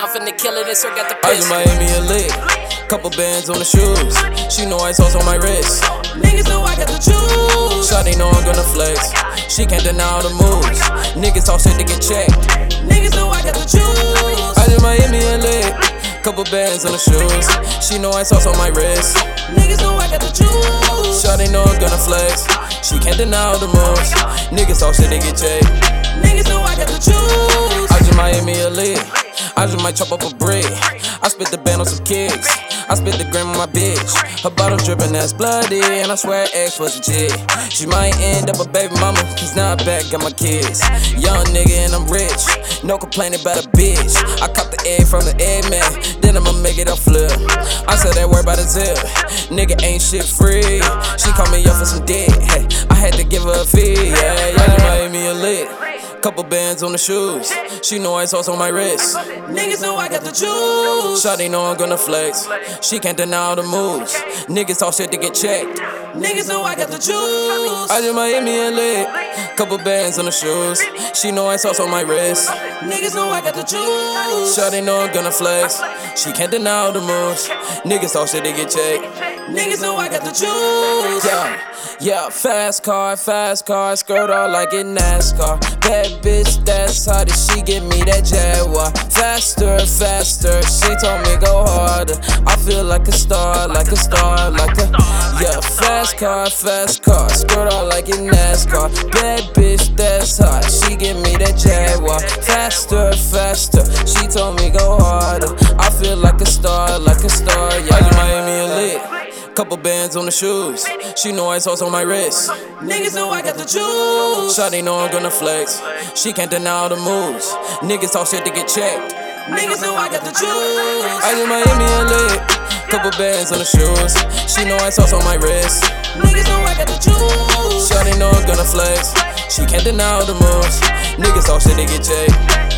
I'm finna kill it, this her got the I just pistol. Miami a lick. Couple bands on the shoes. She know I sauce on my wrist. Niggas know I got the juice. Shawty know I'm gonna flex. She can't deny all the moves. Niggas talk shit to get checked. Niggas know I got the juice. I just Miami a lick. Couple bands on the shoes. She know I sauce on my wrist. Niggas know I got the juice. Shawty know I'm gonna flex. She can't deny all the moves. Niggas talk shit to get checked. Niggas know I got the juice. I just Miami a just might chop up a brick. I spit the band on some kicks. I spit the gram on my bitch. Her bottom dripping, that's bloody. And I swear X was a chick. She might end up a baby mama, cause now I back got my kids. Young nigga and I'm rich. No complaining about a bitch. I caught the egg from the egg man. Then I'ma make it a flip. I said that word by the tip. Nigga ain't shit free. She called me up for some dick. Hey, I had to give her a fee. Yeah, yeah, she me a lick. Couple bands on the shoes. She know I sauce on my wrist. Niggas know I got the juice. Shawty know I'm gonna flex. She can't deny all the moves. Niggas talk shit to get checked. Niggas know I got the juice. I just Miami a lick. Couple bands on the shoes. She know I sauce on my wrist. Niggas know I got the juice. Shawty know I'm gonna flex. She can't deny all the moves. Niggas talk shit to get checked. Niggas know I got the juice. Yeah, yeah, fast car, fast car, skirt all like it NASCAR. Bad bitch, that's how did she get me that Jaguar? Faster, faster, she told me go harder. I feel like a star, like a star, like a yeah. Fast car, fast car, skirt all like it NASCAR. Bad bitch, that's hot, she give me that Jaguar. Faster, faster, she told me go harder. I feel like a star, like a star, yeah. I just Miami a lit. Couple bands on the shoes. She know I sauce on my wrist. Niggas know I got the juice. Shawty know I'm gonna flex. She can't deny all the moves. Niggas talk shit to get checked. Niggas know I got the juice. I just Miami a lick. Couple bands on the shoes. She know I sauce on my wrist. Niggas know I got the juice. Shawty know I'm gonna flex. She can't deny all the moves. Niggas talk shit to get checked.